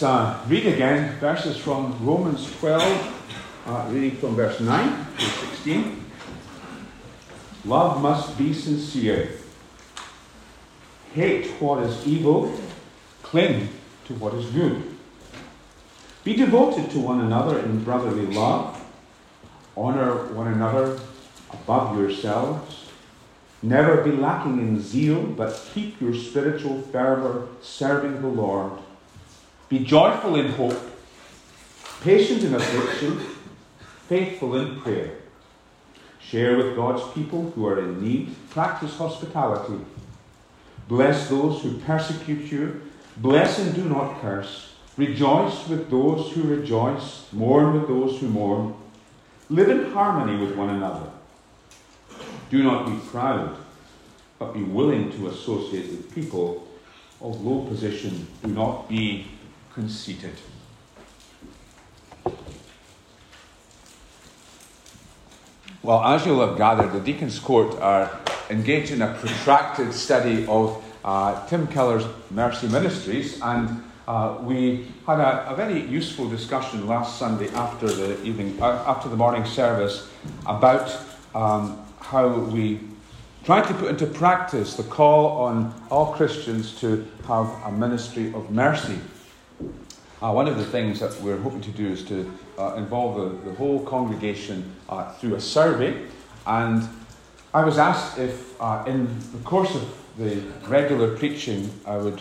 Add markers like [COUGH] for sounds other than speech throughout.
Let's uh, read again verses from Romans 12, uh, reading from verse 9 to 16. Love must be sincere. Hate what is evil, cling to what is good. Be devoted to one another in brotherly love. Honor one another above yourselves. Never be lacking in zeal, but keep your spiritual fervor serving the Lord. Be joyful in hope, patient in affliction, faithful in prayer. Share with God's people who are in need. Practice hospitality. Bless those who persecute you. Bless and do not curse. Rejoice with those who rejoice. Mourn with those who mourn. Live in harmony with one another. Do not be proud, but be willing to associate with people of low position. Do not be conceited. Well, as you'll have gathered, the Deacon's Court are engaged in a protracted study of uh, Tim Keller's Mercy Ministries, and uh, we had a, a, very useful discussion last Sunday after the evening, uh, after the morning service, about um, how we try to put into practice the call on all Christians to have a ministry of mercy. Uh, one of the things that we're hoping to do is to uh, involve the, the, whole congregation uh, through a survey. And I was asked if, uh, in the course of the regular preaching, I would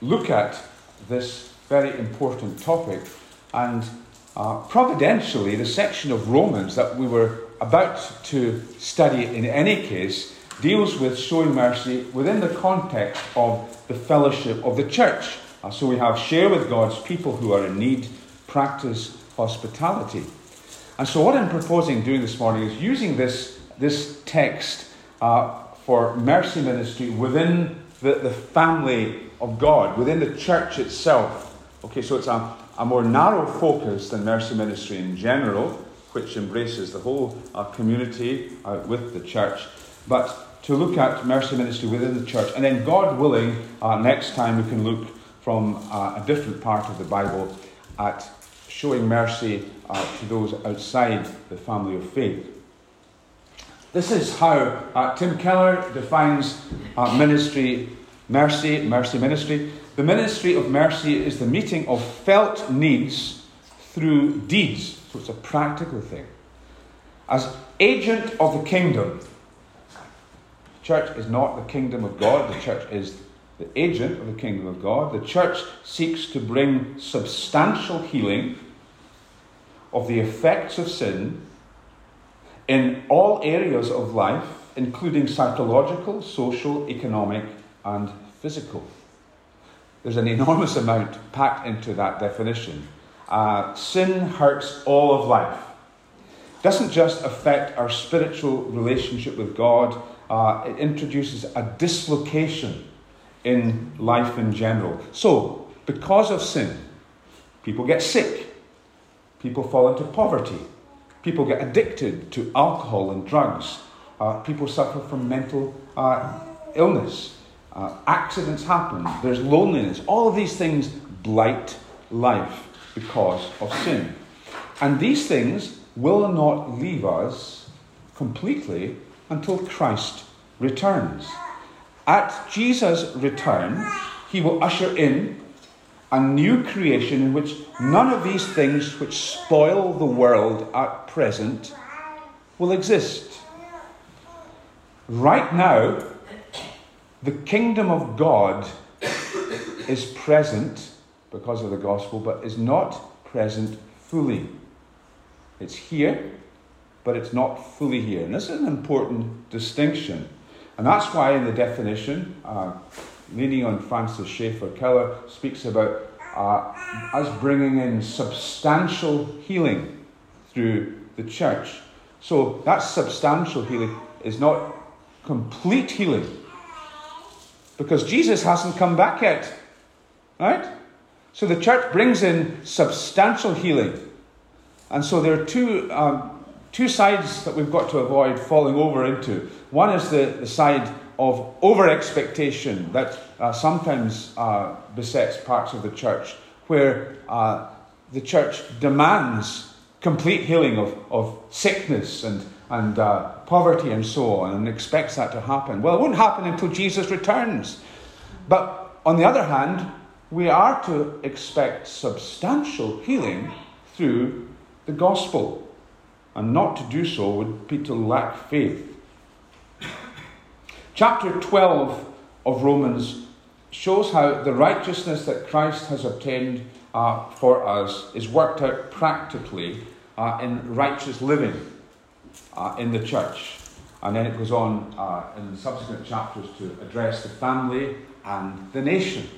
look at this very important topic. And uh, providentially, the section of Romans that we were about to study in any case deals with showing mercy within the context of the fellowship of the church. Uh, so we have share with God's people who are in need, practice hospitality. And so, what I'm proposing doing this morning is using this, this text uh, for mercy ministry within the, the family of God, within the church itself. Okay, so it's a, a more narrow focus than mercy ministry in general, which embraces the whole uh, community uh, with the church. But to look at mercy ministry within the church, and then, God willing, uh, next time we can look from uh, a different part of the Bible at showing mercy uh, to those outside the family of faith. This is how uh, Tim Keller defines ministry, mercy, mercy ministry. The ministry of mercy is the meeting of felt needs through deeds. So it's a practical thing. As agent of the kingdom, the church is not the kingdom of God, the church is the agent of the kingdom of God. The church seeks to bring substantial healing of the effects of sin in all areas of life, including psychological, social, economic, and physical. There's an enormous amount packed into that definition. Uh, sin hurts all of life. Doesn't just affect our spiritual relationship with God, uh, it introduces a dislocation in life in general. So, because of sin, people get sick, people fall into poverty, people get addicted to alcohol and drugs, uh, people suffer from mental uh, illness, uh, accidents happen, there's loneliness. All of these things blight life because of sin. And these things will not leave us completely until Christ returns. At Jesus' return, he will usher in a new creation in which none of these things which spoil the world at present will exist. Right now, the kingdom of God is present because of the gospel, but is not present fully. It's here, but it's not fully here. And this is an important distinction. And that's why, in the definition, uh, leaning on Francis Schaeffer, Keller speaks about uh, us bringing in substantial healing through the church. So, that substantial healing is not complete healing because Jesus hasn't come back yet. Right? So, the church brings in substantial healing. And so, there are two, um, two sides that we've got to avoid falling over into. One is the, the side of over expectation that uh, sometimes uh, besets parts of the church, where uh, the church demands complete healing of, of sickness and, and uh, poverty and so on and expects that to happen. Well, it won't happen until Jesus returns. But on the other hand, we are to expect substantial healing through the gospel. And not to do so would be to lack faith. Chapter 12 of Romans shows how the righteousness that Christ has obtained uh, for us is worked out practically uh, in righteous living uh, in the church. And then it goes on uh, in subsequent chapters to address the family and the nation.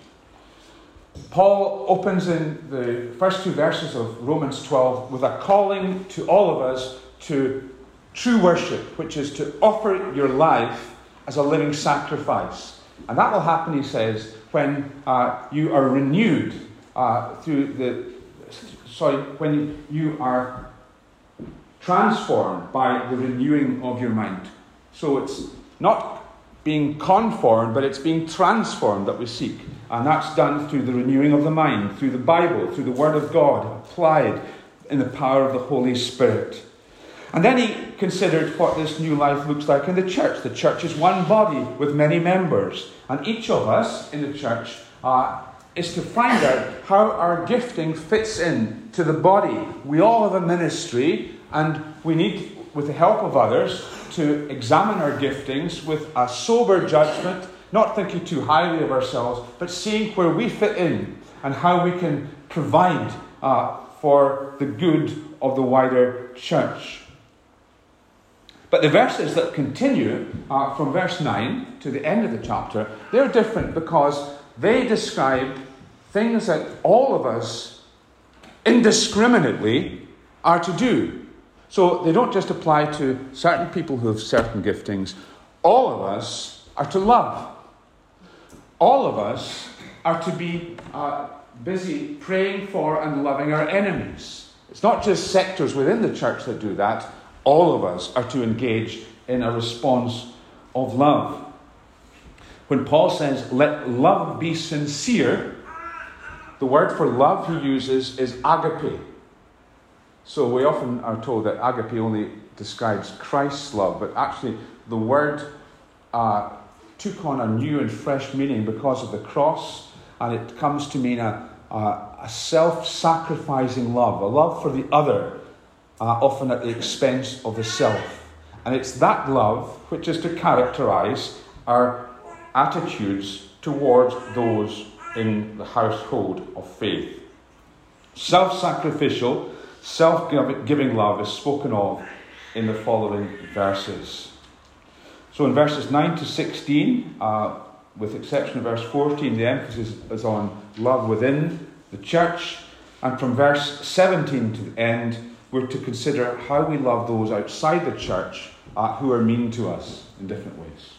Paul opens in the first two verses of Romans 12 with a calling to all of us to true worship, which is to offer your life as a living sacrifice. And that will happen, he says, when uh, you are renewed uh, through the, sorry, when you are transformed by the renewing of your mind. So it's not being conformed, but it's being transformed that we seek. And that's done through the renewing of the mind, through the Bible, through the Word of God, applied in the power of the Holy Spirit. And then he considered what this new life looks like in the church. The church is one body with many members. And each of us in the church uh, is to find out how our gifting fits in to the body. We all have a ministry, and we need, with the help of others, to examine our giftings with a sober judgment, not thinking too highly of ourselves, but seeing where we fit in and how we can provide uh, for the good of the wider church. But the verses that continue uh, from verse 9 to the end of the chapter, they're different because they describe things that all of us indiscriminately are to do. So they don't just apply to certain people who have certain giftings. All of us are to love. All of us are to be uh, busy praying for and loving our enemies. It's not just sectors within the church that do that. All of us are to engage in a response of love. When Paul says, let love be sincere, the word for love he uses is agape. So we often are told that agape only describes Christ's love, but actually the word uh, took on a new and fresh meaning because of the cross, and it comes to mean a, a, a self sacrificing love, a love for the other, uh, often at the expense of the self. And it's that love which is to characterize our attitudes towards those in the household of faith. Self sacrificial Self giving love is spoken of in the following verses. So in verses 9 to 16, uh, with exception of verse 14, the emphasis is on love within the church. And from verse 17 to the end, we're to consider how we love those outside the church uh, who are mean to us in different ways.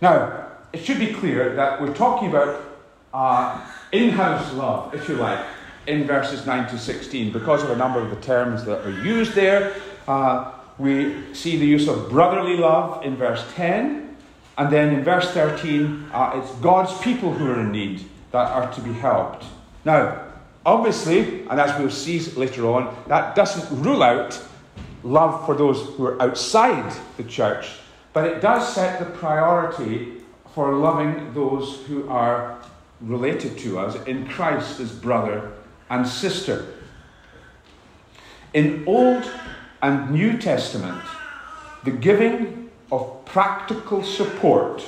Now, it should be clear that we're talking about uh, in house love, if you like, in verses 9 to 16 because of a number of the terms that are used there. Uh, we see the use of brotherly love in verse 10, and then in verse 13, uh, it's God's people who are in need that are to be helped. Now, obviously, and as we'll see later on, that doesn't rule out love for those who are outside the church, but it does set the priority for loving those who are related to us in Christ as brother and sister. In Old and New Testament, the giving of practical support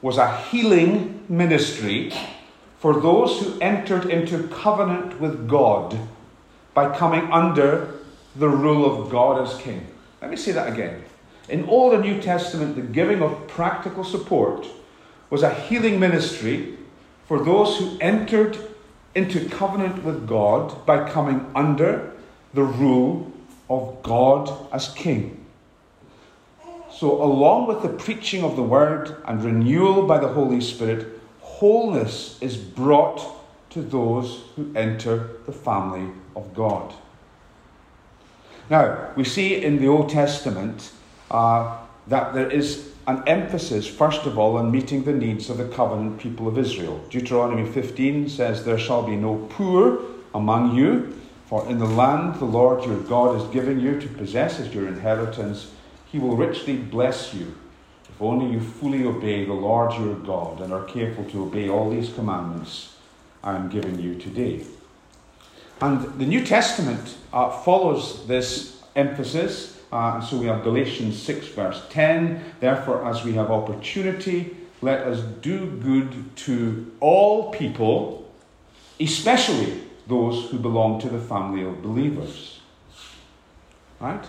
was a healing ministry for those who entered into covenant with God by coming under the rule of God as king. Let me say that again. In Old and New Testament, the giving of practical support was a healing ministry for those who entered into covenant with God by coming under the rule of God as king. So, along with the preaching of the word and renewal by the Holy Spirit, wholeness is brought to those who enter the family of God. Now, we see in the Old Testament uh, that there is an emphasis, first of all, on meeting the needs of the covenant people of Israel. Deuteronomy 15 says, There shall be no poor among you, for in the land the Lord your God has given you to possess as your inheritance, he will richly bless you, if only you fully obey the Lord your God and are careful to obey all these commandments I am giving you today. And the New Testament uh, follows this emphasis. Uh, so we have Galatians 6, verse 10. Therefore, as we have opportunity, let us do good to all people, especially those who belong to the family of believers. Right?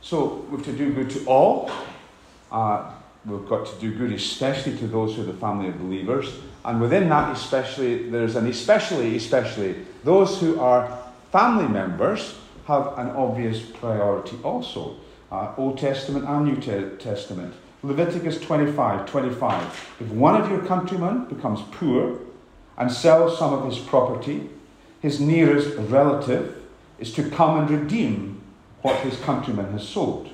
So we've to do good to all. Uh, we've got to do good especially to those who are the family of believers. And within that, especially, there's an especially, especially, those who are family members have an obvious priority also. Uh, Old Testament and New Testament. Leviticus 25 25. If one of your countrymen becomes poor and sell some of his property, his nearest relative is to come and redeem what his countryman has sold.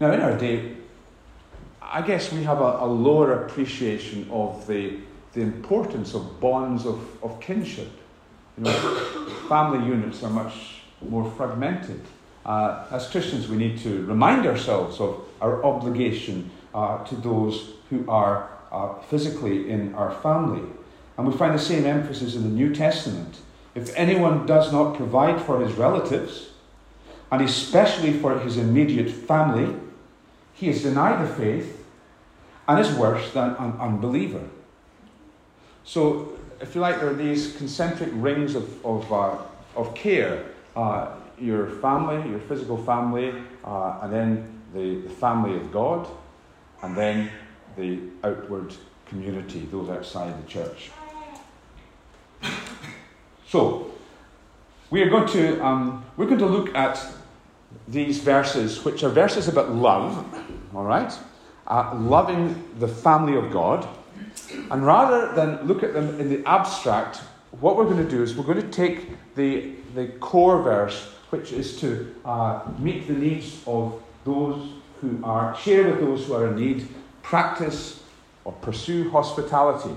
Now, in our day, I guess we have a, a lower appreciation of the, the importance of bonds of, of kinship. You know, family units are much more fragmented. Uh, as Christians, we need to remind ourselves of our obligation uh, to those who are uh, physically in our family. And we find the same emphasis in the New Testament. If anyone does not provide for his relatives, and especially for his immediate family, he is denied the faith and is worse than an unbeliever. So, if you like, there are these concentric rings of, of, uh, of care uh, your family, your physical family, uh, and then the, the family of God, and then the outward community, those outside the church. So, we are going to, um, we're going to look at these verses, which are verses about love, all right? Uh, loving the family of God. And rather than look at them in the abstract, what we're going to do is we're going to take the, the core verse, which is to uh, meet the needs of those who are, share with those who are in need, practice or pursue hospitality.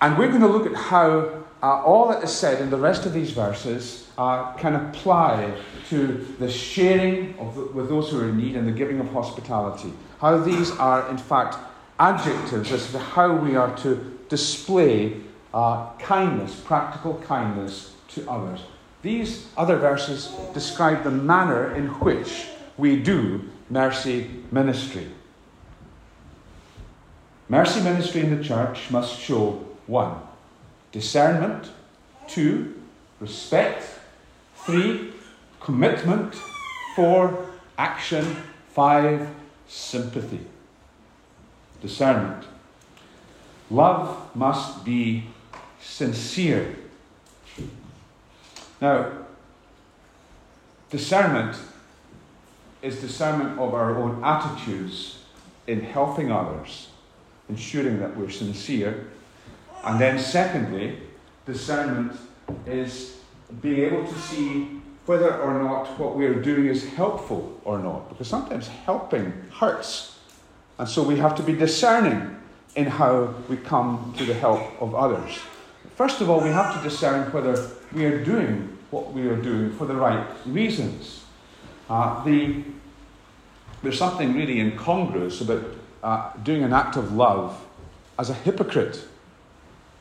And we're going to look at how uh, all that is said in the rest of these verses uh, can apply to the sharing the, with those who are in need and the giving of hospitality. How these are, in fact, adjectives as to how we are to display uh, kindness, practical kindness to others. These other verses describe the manner in which we do mercy ministry. Mercy ministry in the church must show one, discernment. Two, respect. Three, commitment. Four, action. Five, sympathy. Discernment. Love must be sincere. Now, discernment is discernment of our own attitudes in helping others, ensuring that we're sincere and then, secondly, discernment is being able to see whether or not what we are doing is helpful or not. Because sometimes helping hurts. And so we have to be discerning in how we come to the help of others. First of all, we have to discern whether we are doing what we are doing for the right reasons. Uh, the, there's something really incongruous about uh, doing an act of love as a hypocrite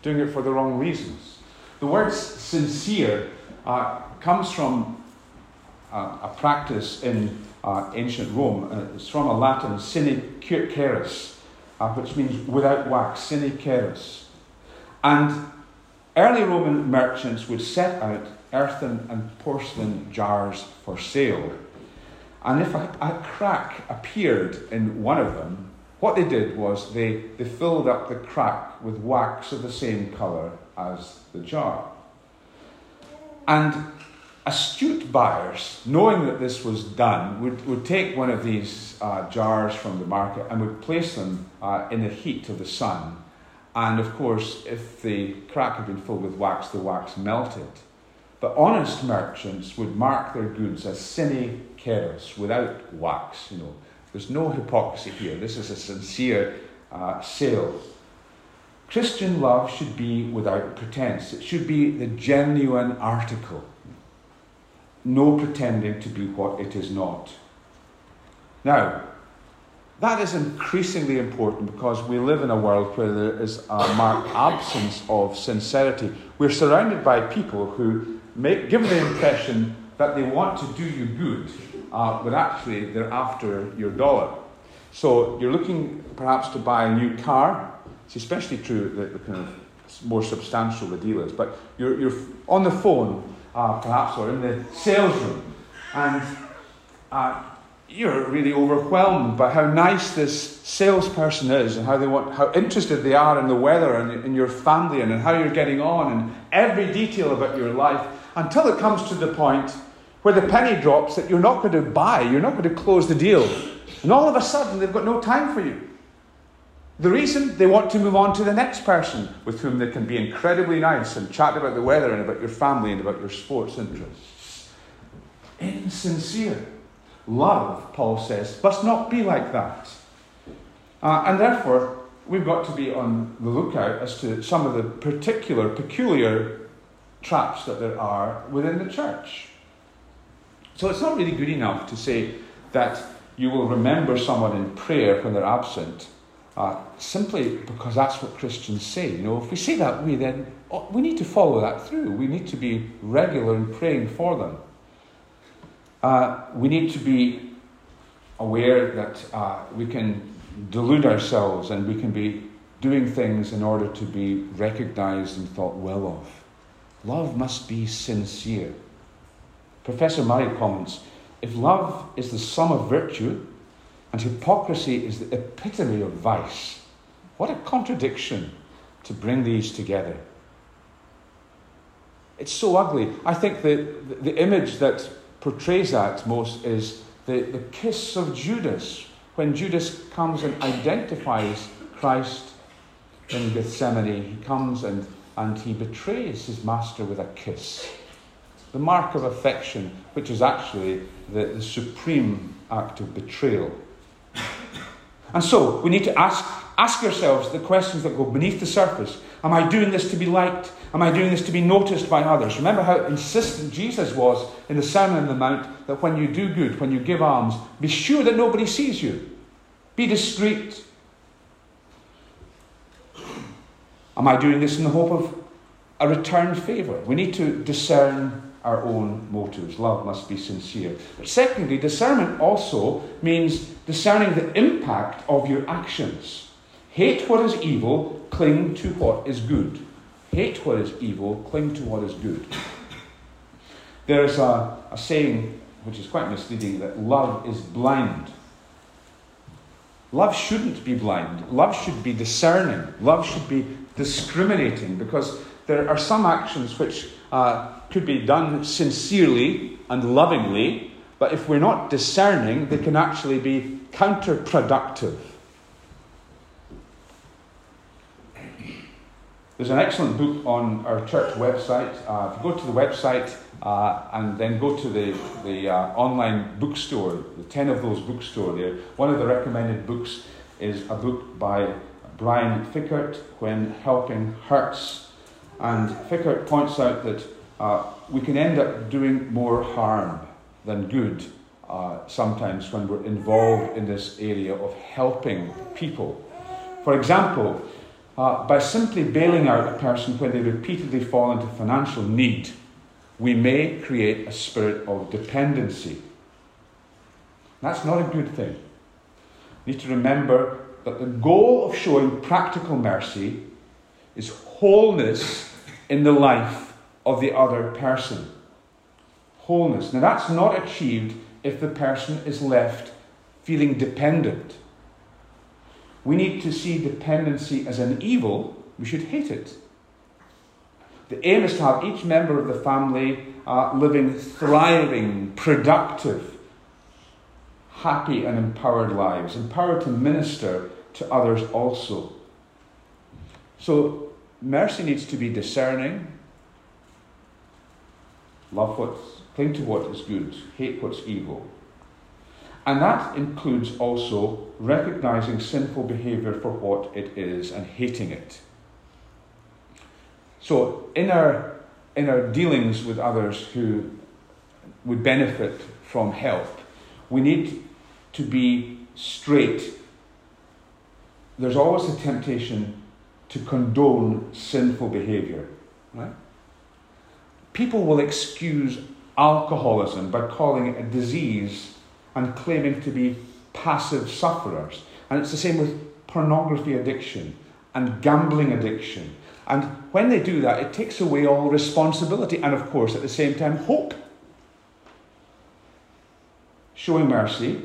doing it for the wrong reasons. The word sincere uh, comes from uh, a practice in uh, ancient Rome. Uh, it's from a Latin uh, which means without wax, sine ceris. And early Roman merchants would set out earthen and porcelain jars for sale. And if a, a crack appeared in one of them, what they did was they, they filled up the crack with wax of the same colour as the jar. And astute buyers, knowing that this was done, would, would take one of these uh, jars from the market and would place them uh, in the heat of the sun. And of course, if the crack had been filled with wax, the wax melted. But honest merchants would mark their goods as sine without wax, you know. There's no hypocrisy here. This is a sincere uh, sale. Christian love should be without pretense. It should be the genuine article. No pretending to be what it is not. Now, that is increasingly important because we live in a world where there is a marked absence of sincerity. We're surrounded by people who make, give the impression that they want to do you good, uh, but actually they're after your dollar. So you're looking perhaps to buy a new car. It's especially true that the kind of more substantial the deal is. But you're, you're on the phone, uh, perhaps, or in the sales room, and uh, you're really overwhelmed by how nice this salesperson is and how they want, how interested they are in the weather and in your family and how you're getting on and every detail about your life until it comes to the point where the penny drops that you're not going to buy, you're not going to close the deal. And all of a sudden, they've got no time for you. The reason they want to move on to the next person with whom they can be incredibly nice and chat about the weather and about your family and about your sports interests. Insincere. Love, Paul says, must not be like that. Uh, and therefore, we've got to be on the lookout as to some of the particular, peculiar traps that there are within the church. So it's not really good enough to say that you will remember someone in prayer when they're absent, uh, simply because that's what Christians say. You know, if we say that way, then oh, we need to follow that through. We need to be regular in praying for them. Uh, we need to be aware that uh, we can delude ourselves and we can be doing things in order to be recognized and thought well of. Love must be sincere. Professor Murray comments if love is the sum of virtue and hypocrisy is the epitome of vice, what a contradiction to bring these together. It's so ugly. I think that the, the image that portrays that most is the, the kiss of Judas when Judas comes and identifies Christ in Gethsemane. He comes and, and he betrays his master with a kiss the mark of affection, which is actually the, the supreme act of betrayal. And so we need to ask, ask yourselves the questions that go beneath the surface. Am I doing this to be liked? Am I doing this to be noticed by others? Remember how insistent Jesus was in the Sermon on the Mount that when you do good, when you give alms, be sure that nobody sees you. Be discreet. Am I doing this in the hope of a return favour? We need to discern our own motives. Love must be sincere. But secondly, discernment also means discerning the impact of your actions. Hate what is evil, cling to what is good. Hate what is evil, cling to what is good. There's a, a saying which is quite misleading that love is blind. Love shouldn't be blind. Love should be discerning. Love should be discriminating because there are some actions which uh, could be done sincerely and lovingly, but if we're not discerning, they can actually be counterproductive. There's an excellent book on our church website. Uh, if you go to the website uh, and then go to the, the uh, online bookstore, the 10 of those bookstore there, one of the recommended books is a book by Brian Fikkert, When Helping Hurts. And Fikkert points out that uh, we can end up doing more harm than good uh, sometimes when we're involved in this area of helping people. For example, uh, by simply bailing out a person when they repeatedly fall into financial need, we may create a spirit of dependency. That's not a good thing. We need to remember that the goal of showing practical mercy is wholeness in the life of the other person. Wholeness. Now, that's not achieved if the person is left feeling dependent. We need to see dependency as an evil, we should hate it. The aim is to have each member of the family uh, living thriving, productive, happy, and empowered lives, empowered to minister to others also. So, mercy needs to be discerning, Love what's, cling to what is good, hate what's evil. And that includes also recognizing sinful behavior for what it is and hating it. So, in our, in our dealings with others who would benefit from help, we need to be straight. There's always a temptation to condone sinful behavior, right? People will excuse alcoholism by calling it a disease and claiming to be passive sufferers. And it's the same with pornography addiction and gambling addiction. And when they do that, it takes away all responsibility and, of course, at the same time, hope. Showing mercy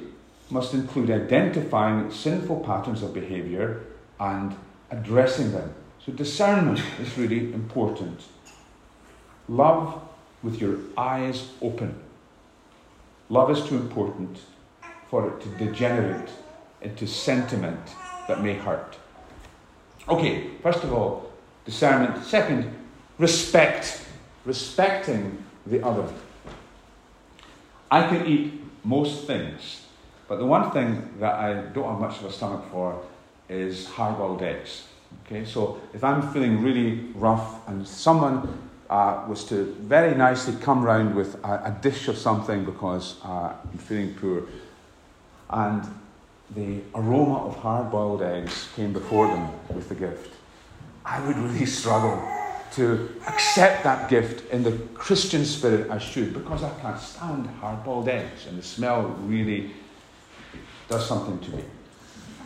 must include identifying sinful patterns of behaviour and addressing them. So, discernment is really important. Love with your eyes open. Love is too important for it to degenerate into sentiment that may hurt. Okay, first of all, discernment. Second, respect. Respecting the other. I can eat most things, but the one thing that I don't have much of a stomach for is hard boiled eggs. Okay, so if I'm feeling really rough and someone uh, was to very nicely come round with a, a dish of something because uh, I'm feeling poor. And the aroma of hard boiled eggs came before them with the gift. I would really struggle to accept that gift in the Christian spirit I should because I can't stand hard boiled eggs and the smell really does something to me.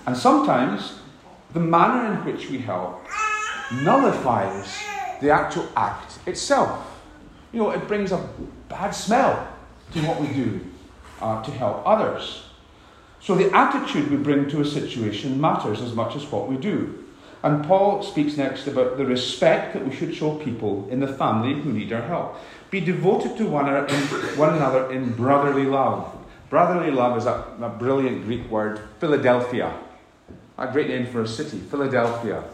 And sometimes the manner in which we help nullifies the actual act itself. You know, it brings a bad smell to what we do uh, to help others. So the attitude we bring to a situation matters as much as what we do. And Paul speaks next about the respect that we should show people in the family who need our help. Be devoted to one one another in brotherly love. Brotherly love is a, a brilliant Greek word, Philadelphia. A great name for a city, Philadelphia.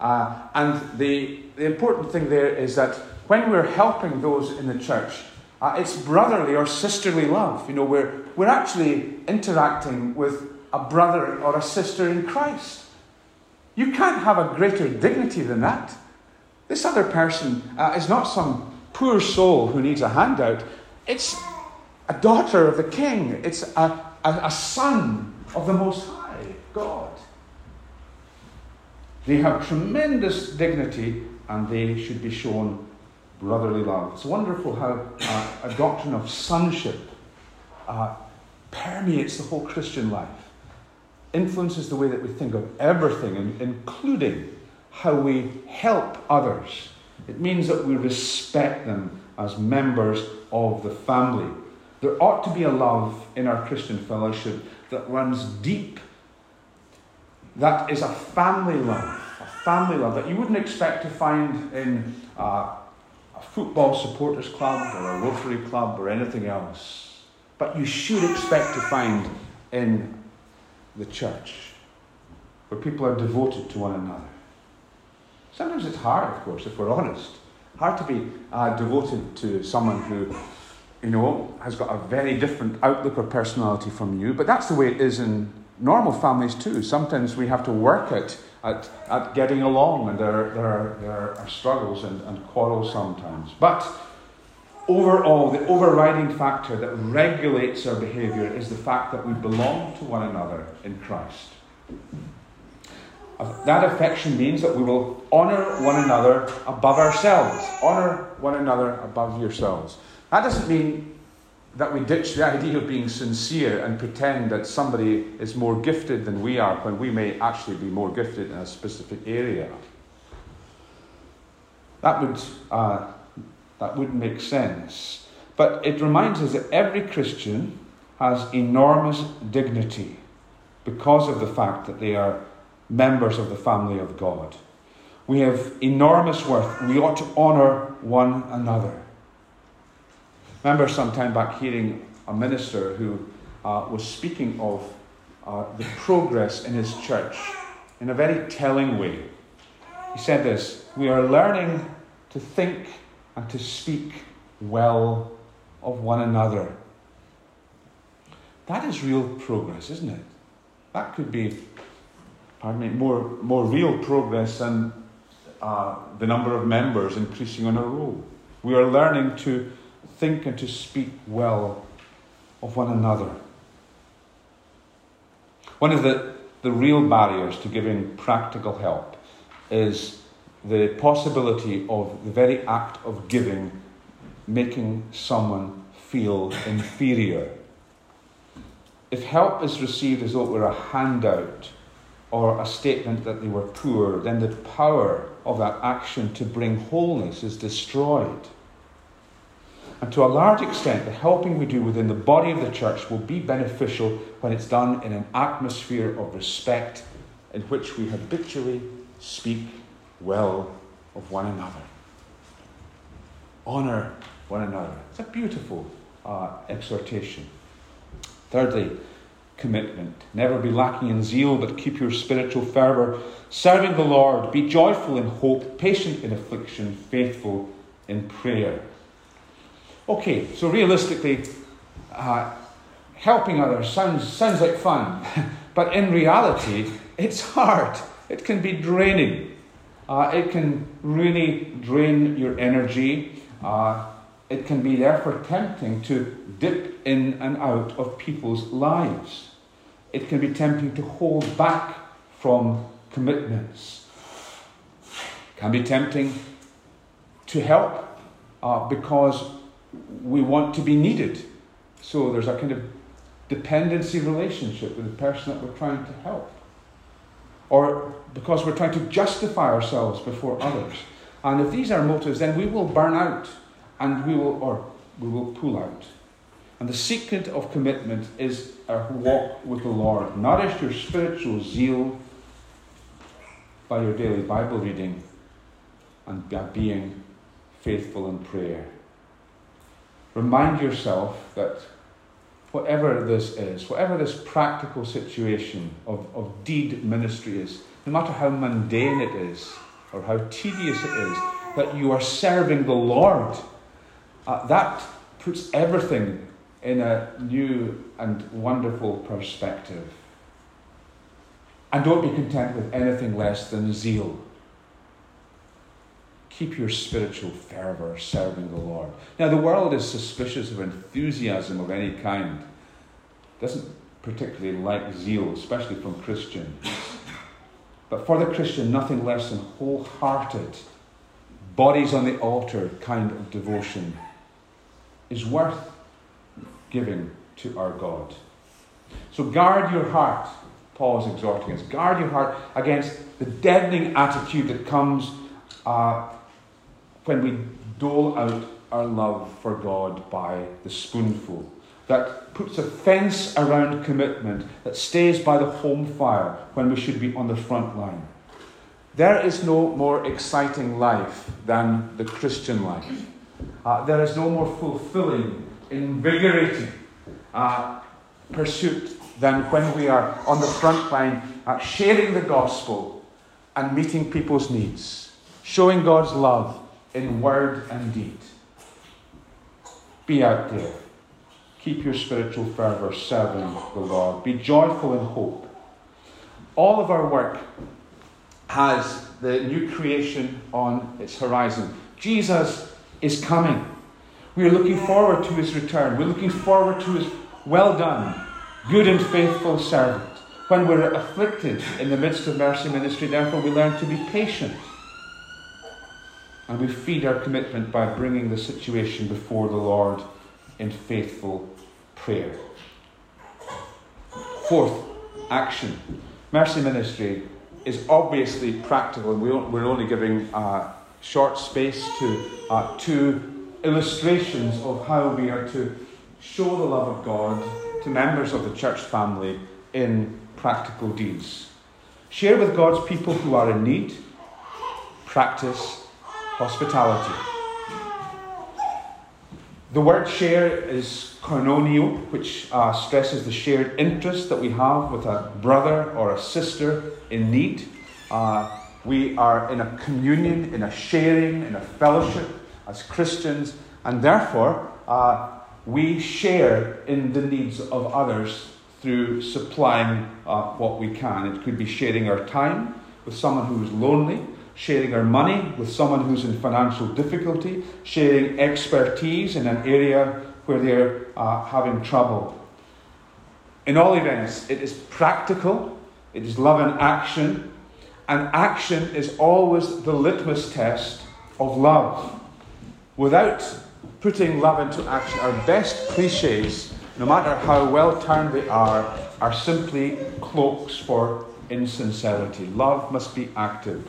Uh, and the, the important thing there is that when we're helping those in the church, uh, it's brotherly or sisterly love. You know, we're, we're actually interacting with a brother or a sister in Christ. You can't have a greater dignity than that. This other person uh, is not some poor soul who needs a handout. It's a daughter of the king, it's a, a, a son of the Most High, God. They have tremendous dignity and they should be shown brotherly love. It's wonderful how uh, a doctrine of sonship uh, permeates the whole Christian life, influences the way that we think of everything, including how we help others. It means that we respect them as members of the family. There ought to be a love in our Christian fellowship that runs deep. That is a family love, a family love that you wouldn't expect to find in a football supporters club or a Rotary club or anything else. But you should expect to find in the church where people are devoted to one another. Sometimes it's hard, of course, if we're honest. Hard to be uh, devoted to someone who, you know, has got a very different outlook or personality from you. But that's the way it is in normal families too. Sometimes we have to work at at, at getting along, and there, there, there are struggles and, and quarrels sometimes. But overall, the overriding factor that regulates our behaviour is the fact that we belong to one another in Christ. That affection means that we will honour one another above ourselves. Honour one another above yourselves. That doesn't mean that we ditch the idea of being sincere and pretend that somebody is more gifted than we are when we may actually be more gifted in a specific area. That would, uh, that wouldn't make sense. But it reminds us that every Christian has enormous dignity because of the fact that they are members of the family of God. We have enormous worth. We ought to honour one another remember some time back hearing a minister who uh, was speaking of uh, the progress in his church in a very telling way. He said this We are learning to think and to speak well of one another. That is real progress, isn't it? That could be, pardon me, more, more real progress than uh, the number of members increasing on a roll. We are learning to think and to speak well of one another. One of the, the real barriers to giving practical help is the possibility of the very act of giving making someone feel inferior. If help is received as though it were a handout or a statement that they were poor, then the power of that action to bring wholeness is destroyed. And to a large extent, the helping we do within the body of the church will be beneficial when it's done in an atmosphere of respect in which we habitually speak well of one another. Honour one another. It's a beautiful uh, exhortation. Thirdly, commitment. Never be lacking in zeal, but keep your spiritual fervour. Serving the Lord, be joyful in hope, patient in affliction, faithful in prayer. Okay, so realistically, uh, helping others sounds, sounds like fun, [LAUGHS] but in reality, it's hard. It can be draining. Uh, it can really drain your energy. Uh, it can be therefore tempting to dip in and out of people's lives. It can be tempting to hold back from commitments. It can be tempting to help uh, because we want to be needed. So there's a kind of dependency relationship with the person that we're trying to help. Or because we're trying to justify ourselves before others. And if these are motives, then we will burn out and we will, or we will pull out. And the secret of commitment is our walk with the Lord. Nourish your spiritual zeal by your daily Bible reading and by being faithful in prayer. Remind yourself that whatever this is, whatever this practical situation of, of deed ministry is, no matter how mundane it is or how tedious it is, that you are serving the Lord uh, that puts everything in a new and wonderful perspective. And don't be content with anything less than zeal. Keep your spiritual fervour serving the Lord. Now, the world is suspicious of enthusiasm of any kind, doesn't particularly like zeal, especially from Christians. But for the Christian, nothing less than wholehearted, bodies on the altar kind of devotion is worth giving to our God. So guard your heart, Paul is exhorting us. Guard your heart against the deadening attitude that comes uh, when we dole out our love for God by the spoonful. That puts a fence around commitment, that stays by the home fire when we should be on the front line. There is no more exciting life than the Christian life. Uh, there is no more fulfilling, invigorating uh, pursuit than when we are on the front line uh, sharing the gospel and meeting people's needs, showing God's love in word and deed. Be out there. Keep your spiritual fervour serving the Lord. Be joyful in hope. All of our work has the new creation on its horizon. Jesus is coming. We are looking forward to his return. We're looking forward to his well done, good and faithful servant. When we're afflicted in the midst of mercy ministry, therefore, we learn to be patient. And we feed our commitment by bringing the situation before the Lord in faithful prayer. Fourth, action. Mercy ministry is obviously practical, and we're only giving a short space to uh, two illustrations of how we are to show the love of God to members of the church family in practical deeds. Share with God's people who are in need. Practice hospitality. The word share is koinonio, which uh, stresses the shared interest that we have with a brother or a sister in need. Uh, we are in a communion, in a sharing, in a fellowship as Christians And therefore, uh, we share in the needs of others through supplying uh, what we can. It could be sharing our time with someone who is lonely, sharing our money with someone who's in financial difficulty, sharing expertise in an area where they're uh, having trouble. In all events, it is practical, it is love in action, and action is always the litmus test of love. Without putting love into action, our best cliches, no matter how well turned they are, are simply cloaks for insincerity. Love must be active.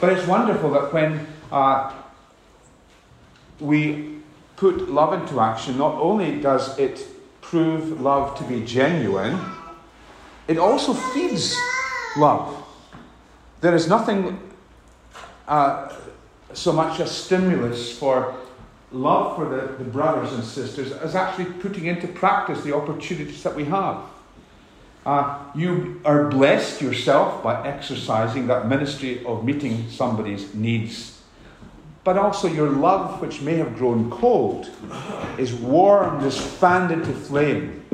But it's wonderful that when uh, we put love into action, not only does it prove love to be genuine, it also feeds love. There is nothing uh, so much a stimulus for love for the, the brothers and sisters as actually putting into practice the opportunities that we have. Uh, you are blessed yourself by exercising that ministry of meeting somebody's needs. But also, your love, which may have grown cold, is warmed, is fanned into flame,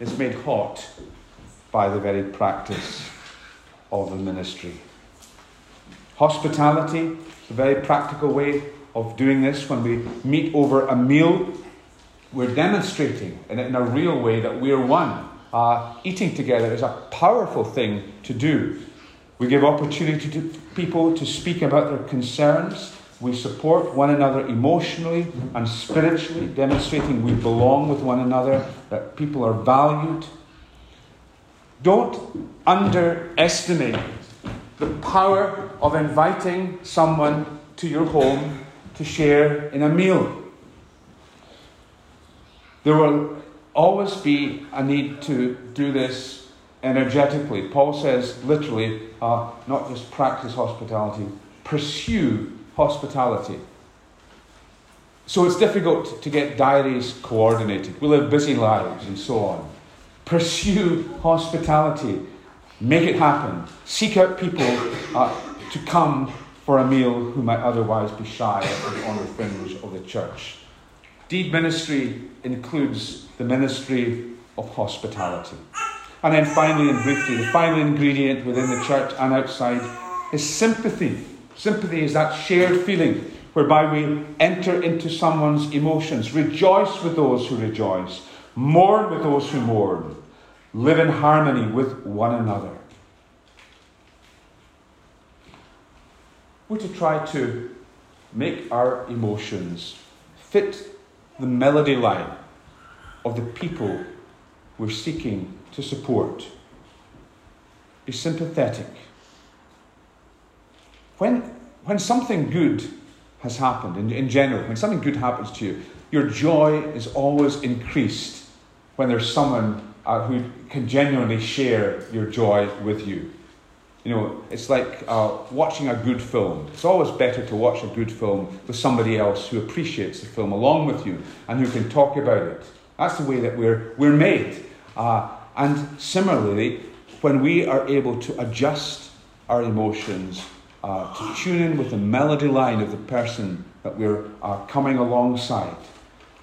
is made hot by the very practice of the ministry. Hospitality a very practical way of doing this. When we meet over a meal, we're demonstrating in, in a real way that we're one. Uh, eating together is a powerful thing to do. We give opportunity to people to speak about their concerns. We support one another emotionally and spiritually, demonstrating we belong with one another, that people are valued. Don't underestimate the power of inviting someone to your home to share in a meal. There will always be a need to do this energetically. Paul says, literally, uh, not just practice hospitality, pursue hospitality. So it's difficult to get diaries coordinated. We live busy lives and so on. Pursue hospitality. Make it happen. Seek out people uh, to come for a meal who might otherwise be shy on the fringe of the church. Deed ministry includes the ministry of hospitality. And then finally and briefly, the final ingredient within the church and outside is sympathy. Sympathy is that shared feeling whereby we enter into someone's emotions, rejoice with those who rejoice, mourn with those who mourn, live in harmony with one another. We're to try to make our emotions fit the melody line of the people we're seeking to support. Be sympathetic. When, when something good has happened, in, in general, when something good happens to you, your joy is always increased when there's someone uh, who can genuinely share your joy with you. You know, it's like uh, watching a good film. It's always better to watch a good film with somebody else who appreciates the film along with you and who can talk about it. That's the way that we're, we're made. Uh, and similarly, when we are able to adjust our emotions, uh, to tune in with the melody line of the person that we're uh, coming alongside,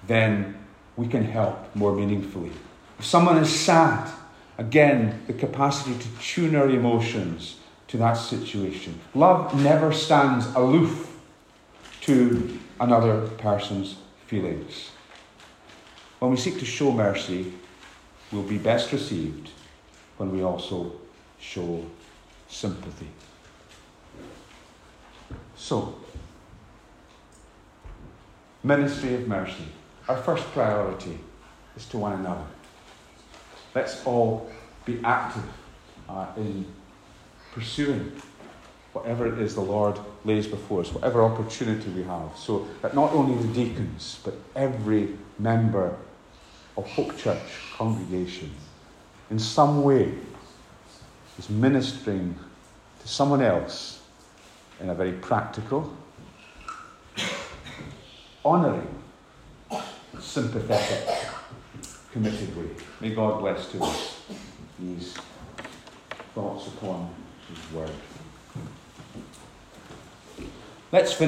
then we can help more meaningfully. If someone is sad, Again, the capacity to tune our emotions to that situation. Love never stands aloof to another person's feelings. When we seek to show mercy, we'll be best received when we also show sympathy. So, ministry of mercy. Our first priority is to one another. Let's all be active uh, in pursuing whatever it is the Lord lays before us, whatever opportunity we have, so that not only the deacons, but every member of Hope Church congregation in some way is ministering to someone else in a very practical, honouring, sympathetic, committed. May God bless to us these thoughts upon His Word. Let's finish.